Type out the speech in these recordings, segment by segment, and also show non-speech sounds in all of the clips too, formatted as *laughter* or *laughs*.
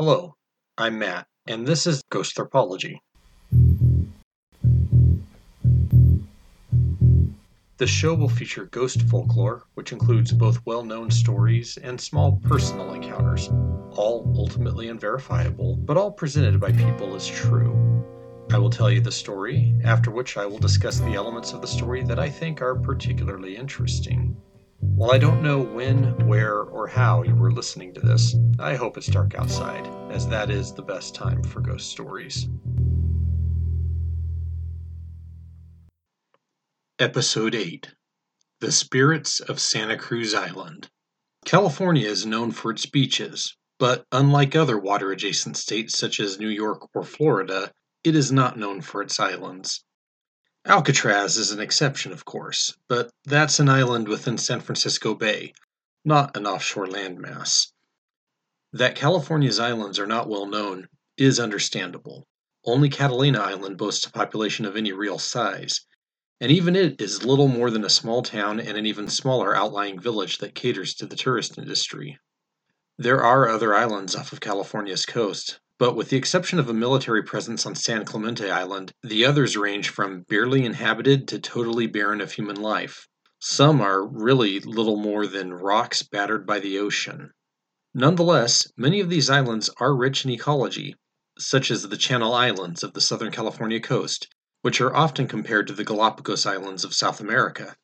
Hello, I'm Matt, and this is Ghosthropology. The show will feature ghost folklore, which includes both well known stories and small personal encounters, all ultimately unverifiable, but all presented by people as true. I will tell you the story, after which I will discuss the elements of the story that I think are particularly interesting. While I don't know when, where, or how you were listening to this, I hope it's dark outside, as that is the best time for ghost stories. Episode 8 The Spirits of Santa Cruz Island. California is known for its beaches, but unlike other water adjacent states such as New York or Florida, it is not known for its islands. Alcatraz is an exception, of course, but that's an island within San Francisco Bay, not an offshore landmass. That California's islands are not well known is understandable. Only Catalina Island boasts a population of any real size, and even it is little more than a small town and an even smaller outlying village that caters to the tourist industry. There are other islands off of California's coast, but with the exception of a military presence on San Clemente Island, the others range from barely inhabited to totally barren of human life. Some are really little more than rocks battered by the ocean. Nonetheless, many of these islands are rich in ecology, such as the Channel Islands of the Southern California coast, which are often compared to the Galapagos Islands of South America.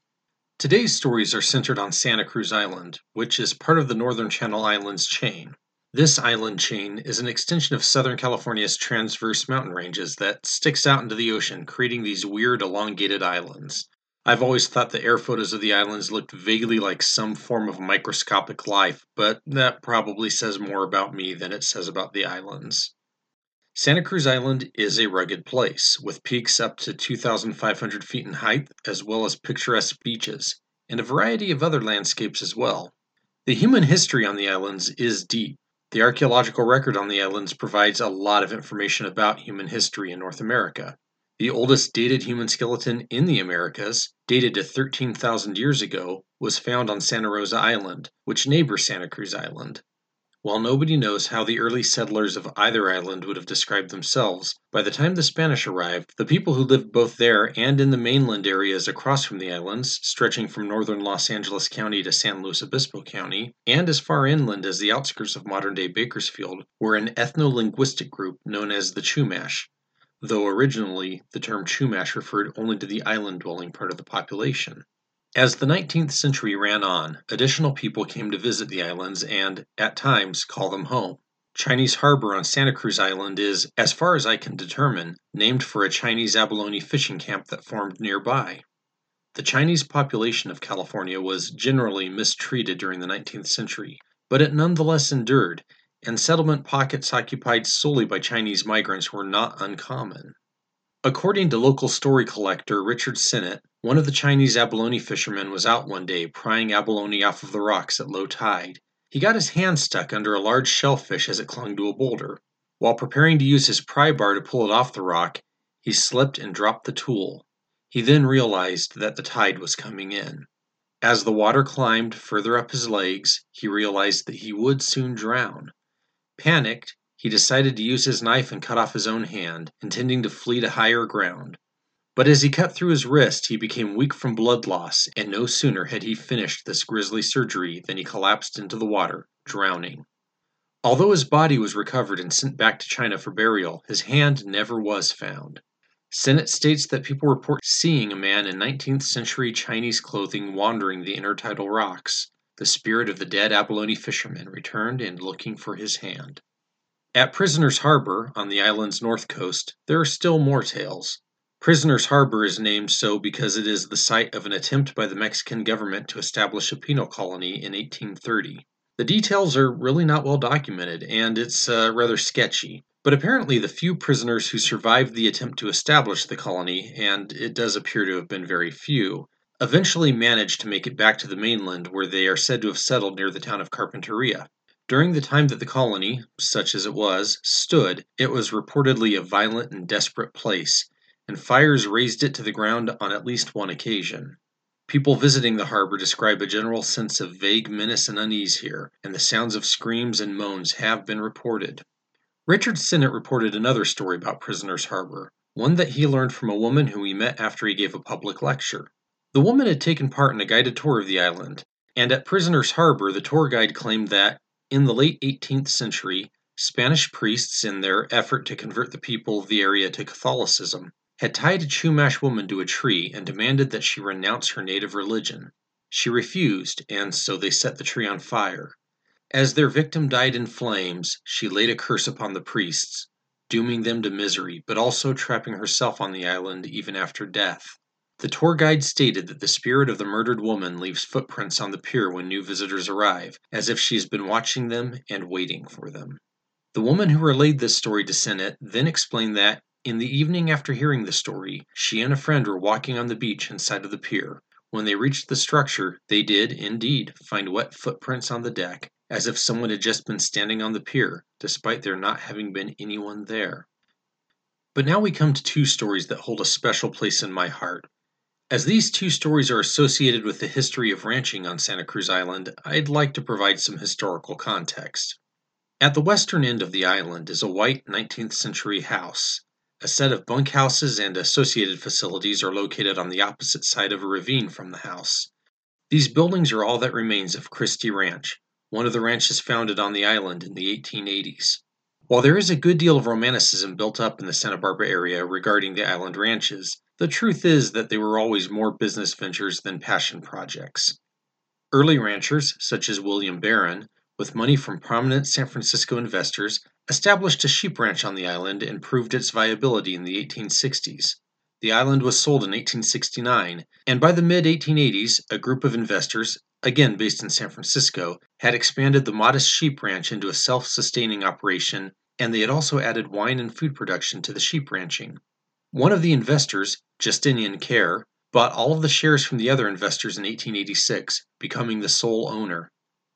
Today's stories are centered on Santa Cruz Island, which is part of the Northern Channel Islands chain. This island chain is an extension of Southern California's transverse mountain ranges that sticks out into the ocean, creating these weird elongated islands. I've always thought the air photos of the islands looked vaguely like some form of microscopic life, but that probably says more about me than it says about the islands. Santa Cruz Island is a rugged place, with peaks up to 2,500 feet in height, as well as picturesque beaches, and a variety of other landscapes as well. The human history on the islands is deep. The archaeological record on the islands provides a lot of information about human history in North America. The oldest dated human skeleton in the Americas, dated to 13,000 years ago, was found on Santa Rosa Island, which neighbors Santa Cruz Island. While nobody knows how the early settlers of either island would have described themselves, by the time the Spanish arrived, the people who lived both there and in the mainland areas across from the islands, stretching from northern Los Angeles County to San Luis Obispo County, and as far inland as the outskirts of modern day Bakersfield, were an ethno linguistic group known as the Chumash, though originally the term Chumash referred only to the island dwelling part of the population. As the 19th century ran on, additional people came to visit the islands and, at times, call them home. Chinese Harbor on Santa Cruz Island is, as far as I can determine, named for a Chinese abalone fishing camp that formed nearby. The Chinese population of California was generally mistreated during the 19th century, but it nonetheless endured, and settlement pockets occupied solely by Chinese migrants were not uncommon. According to local story collector Richard Sennett, one of the Chinese abalone fishermen was out one day prying abalone off of the rocks at low tide. He got his hand stuck under a large shellfish as it clung to a boulder. While preparing to use his pry bar to pull it off the rock, he slipped and dropped the tool. He then realized that the tide was coming in. As the water climbed further up his legs, he realized that he would soon drown. Panicked, he decided to use his knife and cut off his own hand, intending to flee to higher ground. But as he cut through his wrist, he became weak from blood loss, and no sooner had he finished this grisly surgery than he collapsed into the water, drowning. Although his body was recovered and sent back to China for burial, his hand never was found. Sennett states that people report seeing a man in 19th century Chinese clothing wandering the intertidal rocks. The spirit of the dead abalone fisherman returned and looking for his hand. At Prisoners Harbor, on the island's north coast, there are still more tales. Prisoners Harbor is named so because it is the site of an attempt by the Mexican government to establish a penal colony in 1830. The details are really not well documented, and it's uh, rather sketchy. But apparently, the few prisoners who survived the attempt to establish the colony, and it does appear to have been very few, eventually managed to make it back to the mainland where they are said to have settled near the town of Carpinteria. During the time that the colony, such as it was, stood, it was reportedly a violent and desperate place, and fires razed it to the ground on at least one occasion. People visiting the harbor describe a general sense of vague menace and unease here, and the sounds of screams and moans have been reported. Richard Sinnett reported another story about Prisoner's Harbor, one that he learned from a woman whom he met after he gave a public lecture. The woman had taken part in a guided tour of the island, and at Prisoner's Harbor the tour guide claimed that, in the late 18th century, Spanish priests, in their effort to convert the people of the area to Catholicism, had tied a Chumash woman to a tree and demanded that she renounce her native religion. She refused, and so they set the tree on fire. As their victim died in flames, she laid a curse upon the priests, dooming them to misery, but also trapping herself on the island even after death. The tour guide stated that the spirit of the murdered woman leaves footprints on the pier when new visitors arrive, as if she has been watching them and waiting for them. The woman who relayed this story to Sinnett then explained that, in the evening after hearing the story, she and a friend were walking on the beach inside of the pier. When they reached the structure, they did, indeed, find wet footprints on the deck, as if someone had just been standing on the pier, despite there not having been anyone there. But now we come to two stories that hold a special place in my heart. As these two stories are associated with the history of ranching on Santa Cruz Island, I'd like to provide some historical context. At the western end of the island is a white 19th century house. A set of bunkhouses and associated facilities are located on the opposite side of a ravine from the house. These buildings are all that remains of Christy Ranch, one of the ranches founded on the island in the 1880s. While there is a good deal of romanticism built up in the Santa Barbara area regarding the island ranches, the truth is that they were always more business ventures than passion projects. Early ranchers, such as William Barron, with money from prominent San Francisco investors, established a sheep ranch on the island and proved its viability in the 1860s. The island was sold in 1869, and by the mid 1880s, a group of investors again based in San Francisco, had expanded the modest sheep ranch into a self sustaining operation, and they had also added wine and food production to the sheep ranching. One of the investors, Justinian Caire, bought all of the shares from the other investors in 1886, becoming the sole owner.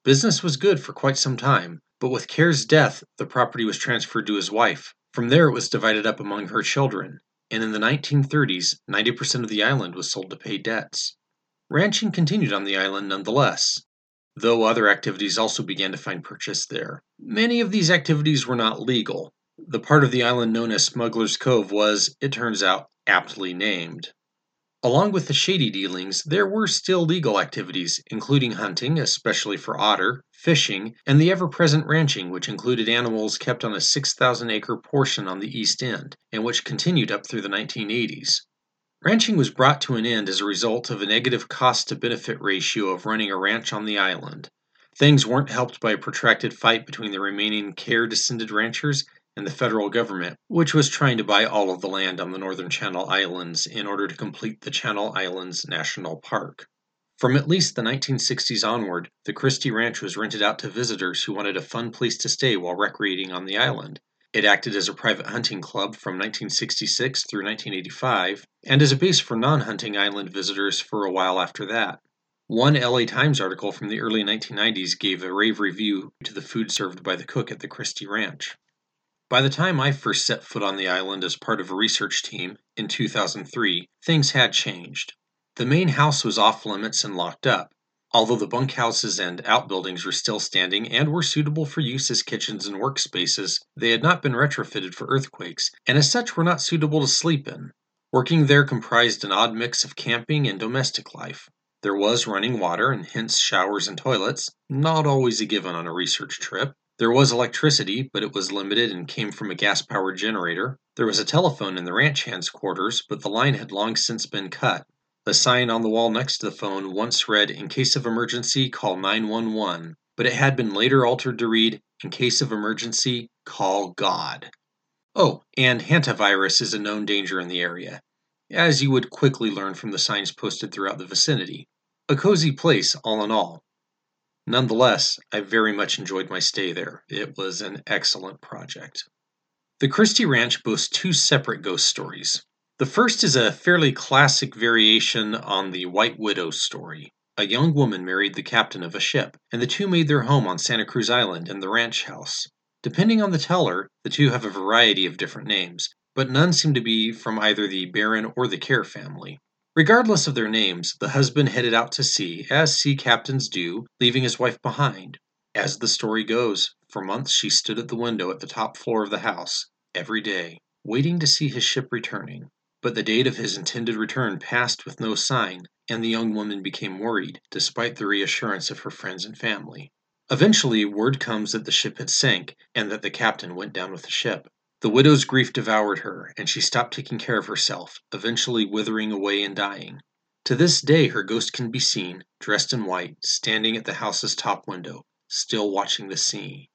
Business was good for quite some time, but with Caire's death, the property was transferred to his wife. From there, it was divided up among her children, and in the 1930s, 90% of the island was sold to pay debts. Ranching continued on the island nonetheless, though other activities also began to find purchase there. Many of these activities were not legal. The part of the island known as Smuggler's Cove was, it turns out, aptly named. Along with the shady dealings, there were still legal activities, including hunting, especially for otter, fishing, and the ever present ranching, which included animals kept on a 6,000 acre portion on the east end, and which continued up through the 1980s. Ranching was brought to an end as a result of a negative cost to benefit ratio of running a ranch on the island. Things weren't helped by a protracted fight between the remaining Caire descended ranchers and the federal government, which was trying to buy all of the land on the northern Channel Islands in order to complete the Channel Islands National Park. From at least the 1960s onward, the Christy Ranch was rented out to visitors who wanted a fun place to stay while recreating on the island. It acted as a private hunting club from 1966 through 1985, and as a base for non hunting island visitors for a while after that. One LA Times article from the early 1990s gave a rave review to the food served by the cook at the Christy Ranch. By the time I first set foot on the island as part of a research team in 2003, things had changed. The main house was off limits and locked up, Although the bunkhouses and outbuildings were still standing and were suitable for use as kitchens and workspaces, they had not been retrofitted for earthquakes, and as such were not suitable to sleep in. Working there comprised an odd mix of camping and domestic life. There was running water and hence showers and toilets, not always a given on a research trip. There was electricity, but it was limited and came from a gas powered generator. There was a telephone in the ranch hands' quarters, but the line had long since been cut. The sign on the wall next to the phone once read, In case of emergency, call 911, but it had been later altered to read, In case of emergency, call God. Oh, and hantavirus is a known danger in the area, as you would quickly learn from the signs posted throughout the vicinity. A cozy place, all in all. Nonetheless, I very much enjoyed my stay there. It was an excellent project. The Christy Ranch boasts two separate ghost stories. The first is a fairly classic variation on the White Widow story. A young woman married the captain of a ship, and the two made their home on Santa Cruz Island in the ranch house. Depending on the teller, the two have a variety of different names, but none seem to be from either the Barron or the Caire family. Regardless of their names, the husband headed out to sea, as sea captains do, leaving his wife behind. As the story goes, For months she stood at the window at the top floor of the house, every day, waiting to see his ship returning. But the date of his intended return passed with no sign, and the young woman became worried, despite the reassurance of her friends and family. Eventually, word comes that the ship had sank, and that the captain went down with the ship. The widow's grief devoured her, and she stopped taking care of herself, eventually withering away and dying. To this day, her ghost can be seen, dressed in white, standing at the house's top window, still watching the sea.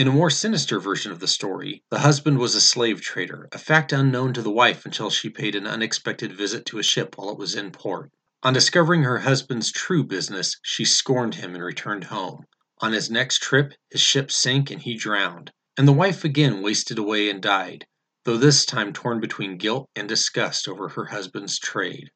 In a more sinister version of the story, the husband was a slave trader, a fact unknown to the wife until she paid an unexpected visit to a ship while it was in port. On discovering her husband's true business, she scorned him and returned home. On his next trip, his ship sank and he drowned and the wife again wasted away and died, though this time torn between guilt and disgust over her husband's trade.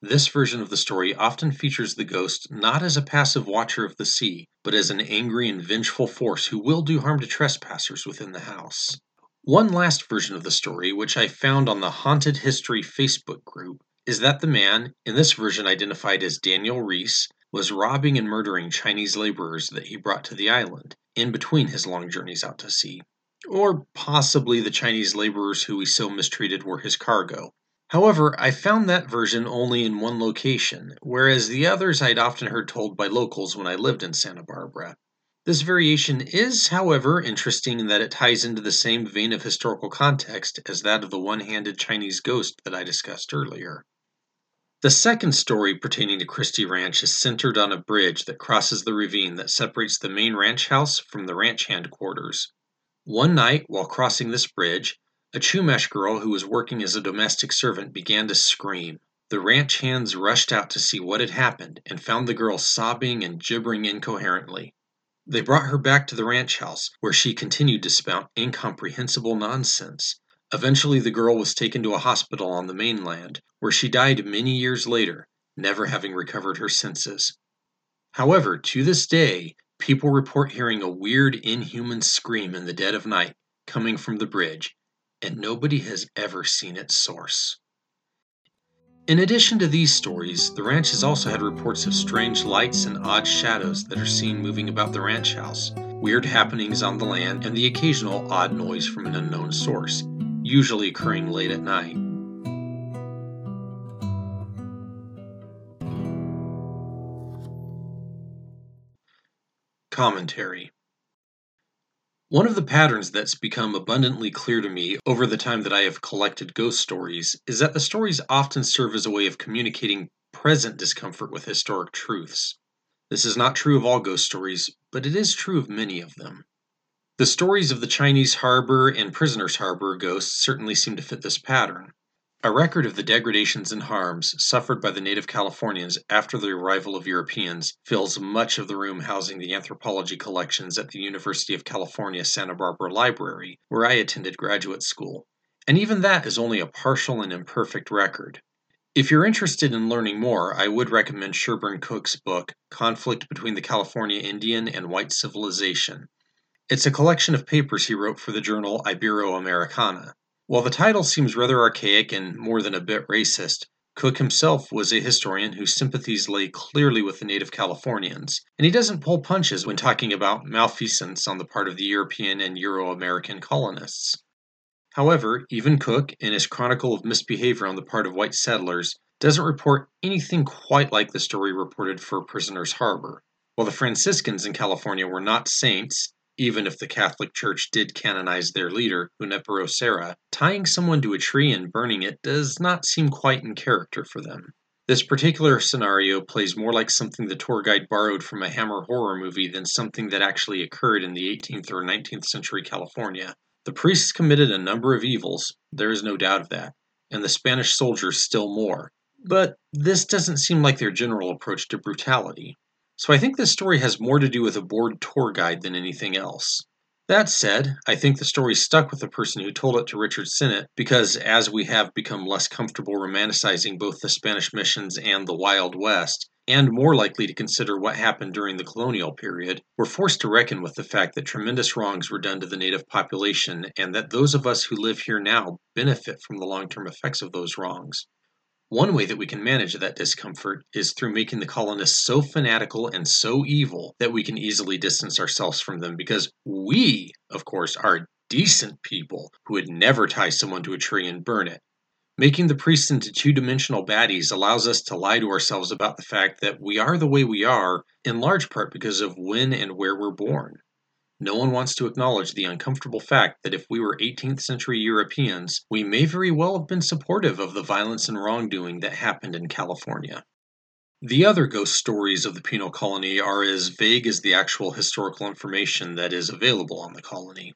This version of the story often features the ghost not as a passive watcher of the sea, but as an angry and vengeful force who will do harm to trespassers within the house. One last version of the story, which I found on the Haunted History Facebook group, is that the man, in this version identified as Daniel Reese, was robbing and murdering Chinese laborers that he brought to the island, in between his long journeys out to sea. Or possibly the Chinese laborers who he so mistreated were his cargo. However, I found that version only in one location, whereas the others I'd often heard told by locals when I lived in Santa Barbara. This variation is, however, interesting in that it ties into the same vein of historical context as that of the one handed Chinese ghost that I discussed earlier. The second story pertaining to Christy Ranch is centered on a bridge that crosses the ravine that separates the main ranch house from the ranch hand quarters. One night, while crossing this bridge, a Chumash girl who was working as a domestic servant began to scream. The ranch hands rushed out to see what had happened and found the girl sobbing and gibbering incoherently. They brought her back to the ranch house, where she continued to spout incomprehensible nonsense. Eventually, the girl was taken to a hospital on the mainland, where she died many years later, never having recovered her senses. However, to this day, people report hearing a weird, inhuman scream in the dead of night coming from the bridge, and nobody has ever seen its source. In addition to these stories, the ranch has also had reports of strange lights and odd shadows that are seen moving about the ranch house, weird happenings on the land, and the occasional odd noise from an unknown source usually occurring late at night. Commentary One of the patterns that's become abundantly clear to me over the time that I have collected ghost stories is that the stories often serve as a way of communicating present discomfort with historic truths. This is not true of all ghost stories, but it is true of many of them. The stories of the Chinese harbor and prisoners' harbor ghosts certainly seem to fit this pattern. A record of the degradations and harms suffered by the native Californians after the arrival of Europeans fills much of the room housing the anthropology collections at the University of California Santa Barbara Library, where I attended graduate school. And even that is only a partial and imperfect record. If you're interested in learning more, I would recommend Sherburne Cook's book, Conflict Between the California Indian and White Civilization, it's a collection of papers he wrote for the journal Ibero-Americana. While the title seems rather archaic and more than a bit racist, Cook himself was a historian whose sympathies lay clearly with the native Californians, and he doesn't pull punches when talking about malfeasance on the part of the European and Euro American colonists. However, even Cook, in his chronicle of misbehavior on the part of white settlers, doesn't report anything quite like the story reported for Prisoners Harbor. While the Franciscans in California were not saints, even if the Catholic Church did canonize their leader, Junipero Serra, tying someone to a tree and burning it does not seem quite in character for them. This particular scenario plays more like something the tour guide borrowed from a Hammer horror movie than something that actually occurred in the 18th or 19th century California. The priests committed a number of evils, there is no doubt of that, and the Spanish soldiers still more. But this doesn't seem like their general approach to brutality. So I think this story has more to do with a bored tour guide than anything else. That said, I think the story stuck with the person who told it to Richard Sennett because as we have become less comfortable romanticizing both the Spanish missions and the Wild West, and more likely to consider what happened during the colonial period, we're forced to reckon with the fact that tremendous wrongs were done to the native population and that those of us who live here now benefit from the long term effects of those wrongs. One way that we can manage that discomfort is through making the colonists so fanatical and so evil that we can easily distance ourselves from them because we, of course, are decent people who would never tie someone to a tree and burn it. Making the priests into two dimensional baddies allows us to lie to ourselves about the fact that we are the way we are, in large part because of when and where we're born. No one wants to acknowledge the uncomfortable fact that if we were 18th century Europeans, we may very well have been supportive of the violence and wrongdoing that happened in California. The other ghost stories of the penal colony are as vague as the actual historical information that is available on the colony.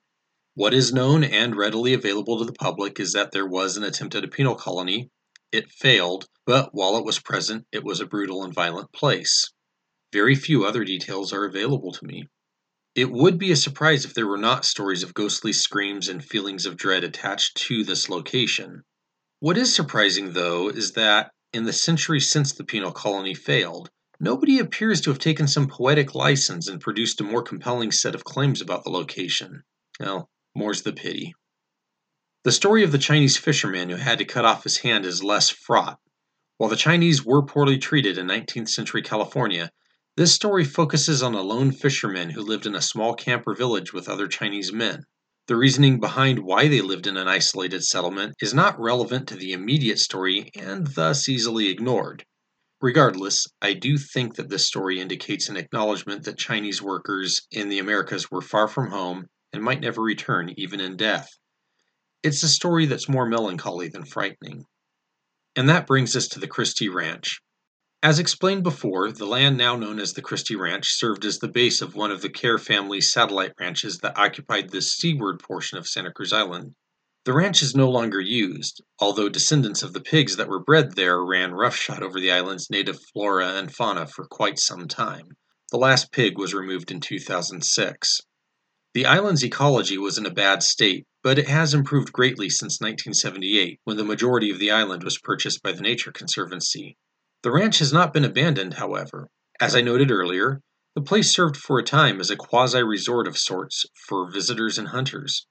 What is known and readily available to the public is that there was an attempt at a penal colony. It failed, but while it was present, it was a brutal and violent place. Very few other details are available to me. It would be a surprise if there were not stories of ghostly screams and feelings of dread attached to this location. What is surprising, though, is that, in the century since the penal colony failed, nobody appears to have taken some poetic license and produced a more compelling set of claims about the location. Well, more's the pity. The story of the Chinese fisherman who had to cut off his hand is less fraught. While the Chinese were poorly treated in 19th century California, this story focuses on a lone fisherman who lived in a small camper village with other Chinese men. The reasoning behind why they lived in an isolated settlement is not relevant to the immediate story and thus easily ignored. Regardless, I do think that this story indicates an acknowledgement that Chinese workers in the Americas were far from home and might never return, even in death. It's a story that's more melancholy than frightening. And that brings us to the Christy Ranch. As explained before, the land now known as the Christy Ranch served as the base of one of the Caire family's satellite ranches that occupied the seaward portion of Santa Cruz Island. The ranch is no longer used, although descendants of the pigs that were bred there ran roughshod over the island's native flora and fauna for quite some time. The last pig was removed in 2006. The island's ecology was in a bad state, but it has improved greatly since 1978, when the majority of the island was purchased by the Nature Conservancy. The ranch has not been abandoned, however. As I noted earlier, the place served for a time as a quasi resort of sorts for visitors and hunters.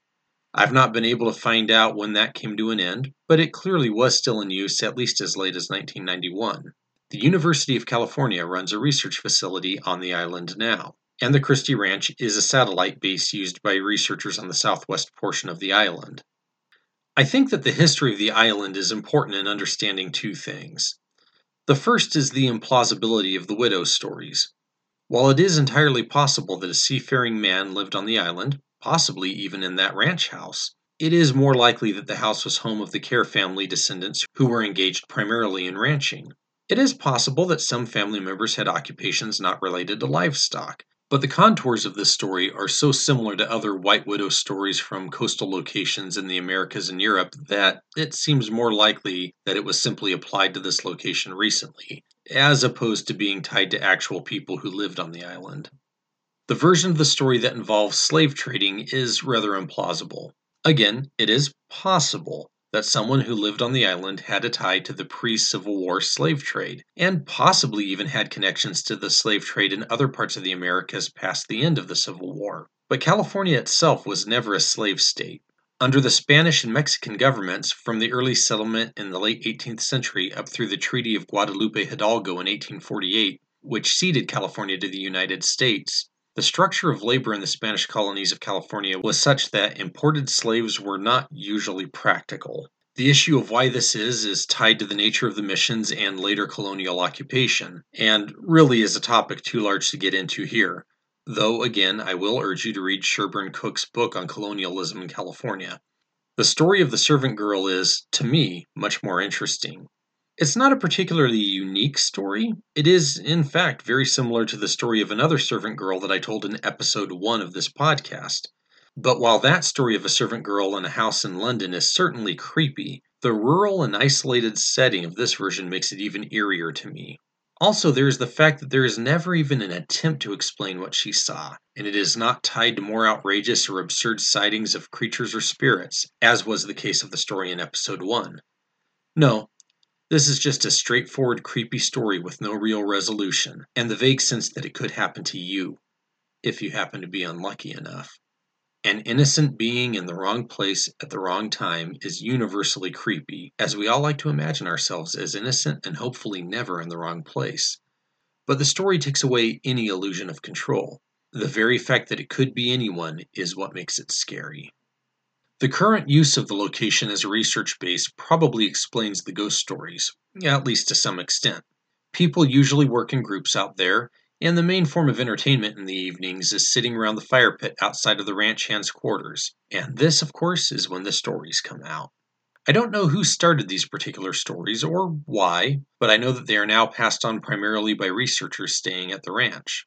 I've not been able to find out when that came to an end, but it clearly was still in use at least as late as 1991. The University of California runs a research facility on the island now, and the Christy Ranch is a satellite base used by researchers on the southwest portion of the island. I think that the history of the island is important in understanding two things. The first is the implausibility of the widow's stories. While it is entirely possible that a seafaring man lived on the island, possibly even in that ranch house, it is more likely that the house was home of the Caire family descendants who were engaged primarily in ranching. It is possible that some family members had occupations not related to livestock, but the contours of this story are so similar to other White Widow stories from coastal locations in the Americas and Europe that it seems more likely that it was simply applied to this location recently, as opposed to being tied to actual people who lived on the island. The version of the story that involves slave trading is rather implausible. Again, it is possible, that someone who lived on the island had a tie to the pre Civil War slave trade, and possibly even had connections to the slave trade in other parts of the Americas past the end of the Civil War. But California itself was never a slave state. Under the Spanish and Mexican governments, from the early settlement in the late 18th century up through the Treaty of Guadalupe Hidalgo in 1848, which ceded California to the United States, the structure of labor in the Spanish colonies of California was such that imported slaves were not usually practical. The issue of why this is is tied to the nature of the missions and later colonial occupation, and really is a topic too large to get into here. Though, again, I will urge you to read Sherburne Cook's book on colonialism in California. The story of the servant girl is, to me, much more interesting. It's not a particularly unique story. It is, in fact, very similar to the story of another servant girl that I told in episode 1 of this podcast. But while that story of a servant girl in a house in London is certainly creepy, the rural and isolated setting of this version makes it even eerier to me. Also, there is the fact that there is never even an attempt to explain what she saw, and it is not tied to more outrageous or absurd sightings of creatures or spirits, as was the case of the story in episode 1. No, this is just a straightforward, creepy story with no real resolution, and the vague sense that it could happen to you, if you happen to be unlucky enough. An innocent being in the wrong place at the wrong time is universally creepy, as we all like to imagine ourselves as innocent and hopefully never in the wrong place. But the story takes away any illusion of control. The very fact that it could be anyone is what makes it scary. The current use of the location as a research base probably explains the ghost stories, at least to some extent. People usually work in groups out there, and the main form of entertainment in the evenings is sitting around the fire pit outside of the ranch hand's quarters. And this, of course, is when the stories come out. I don't know who started these particular stories or why, but I know that they are now passed on primarily by researchers staying at the ranch.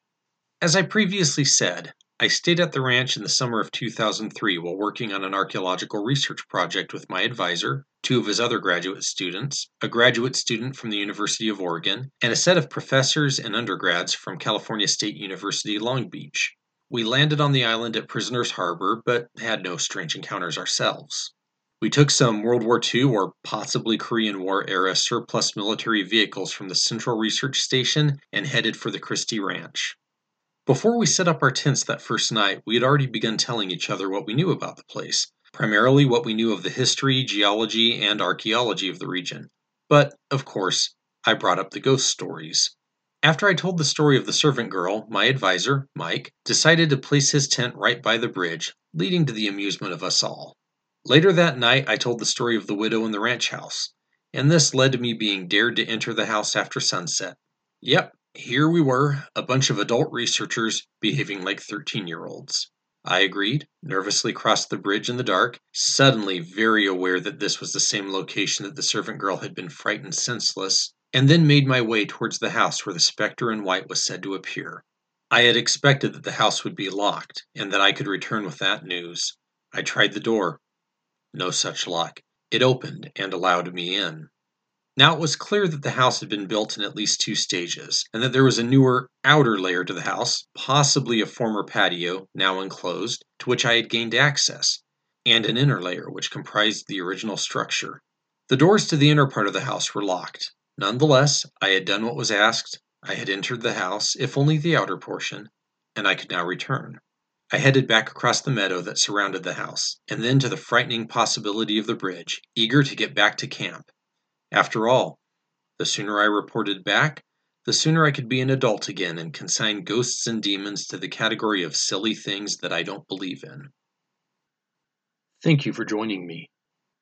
As I previously said, I stayed at the ranch in the summer of 2003 while working on an archaeological research project with my advisor, two of his other graduate students, a graduate student from the University of Oregon, and a set of professors and undergrads from California State University, Long Beach. We landed on the island at Prisoners Harbor, but had no strange encounters ourselves. We took some World War II or possibly Korean War era surplus military vehicles from the Central Research Station and headed for the Christy Ranch. Before we set up our tents that first night, we had already begun telling each other what we knew about the place, primarily what we knew of the history, geology, and archaeology of the region. But, of course, I brought up the ghost stories. After I told the story of the servant girl, my advisor, Mike, decided to place his tent right by the bridge, leading to the amusement of us all. Later that night, I told the story of the widow in the ranch house, and this led to me being dared to enter the house after sunset. Yep, here we were, a bunch of adult researchers behaving like 13 year olds. I agreed, nervously crossed the bridge in the dark, suddenly very aware that this was the same location that the servant girl had been frightened senseless, and then made my way towards the house where the specter in white was said to appear. I had expected that the house would be locked, and that I could return with that news. I tried the door. No such luck. It opened and allowed me in. Now it was clear that the house had been built in at least two stages, and that there was a newer, outer layer to the house, possibly a former patio, now enclosed, to which I had gained access, and an inner layer which comprised the original structure. The doors to the inner part of the house were locked. Nonetheless, I had done what was asked, I had entered the house, if only the outer portion, and I could now return. I headed back across the meadow that surrounded the house, and then to the frightening possibility of the bridge, eager to get back to camp after all, the sooner I reported back, the sooner I could be an adult again and consign ghosts and demons to the category of silly things that I don't believe in. Thank you for joining me.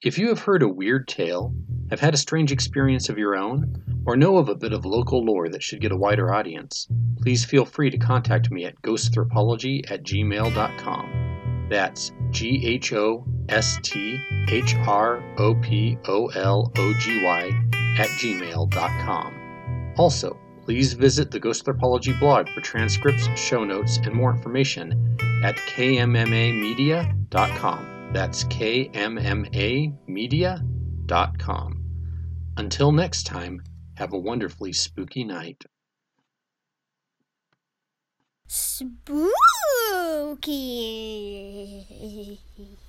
If you have heard a weird tale, have had a strange experience of your own, or know of a bit of local lore that should get a wider audience, please feel free to contact me at ghosthropology at gmail.com. That's G H O S T H R O P O L O G Y at gmail.com. Also, please visit the Ghosthropology blog for transcripts, show notes, and more information at kmmamedia.com. That's kmmamedia.com. Until next time, have a wonderfully spooky night. Spooky. *laughs*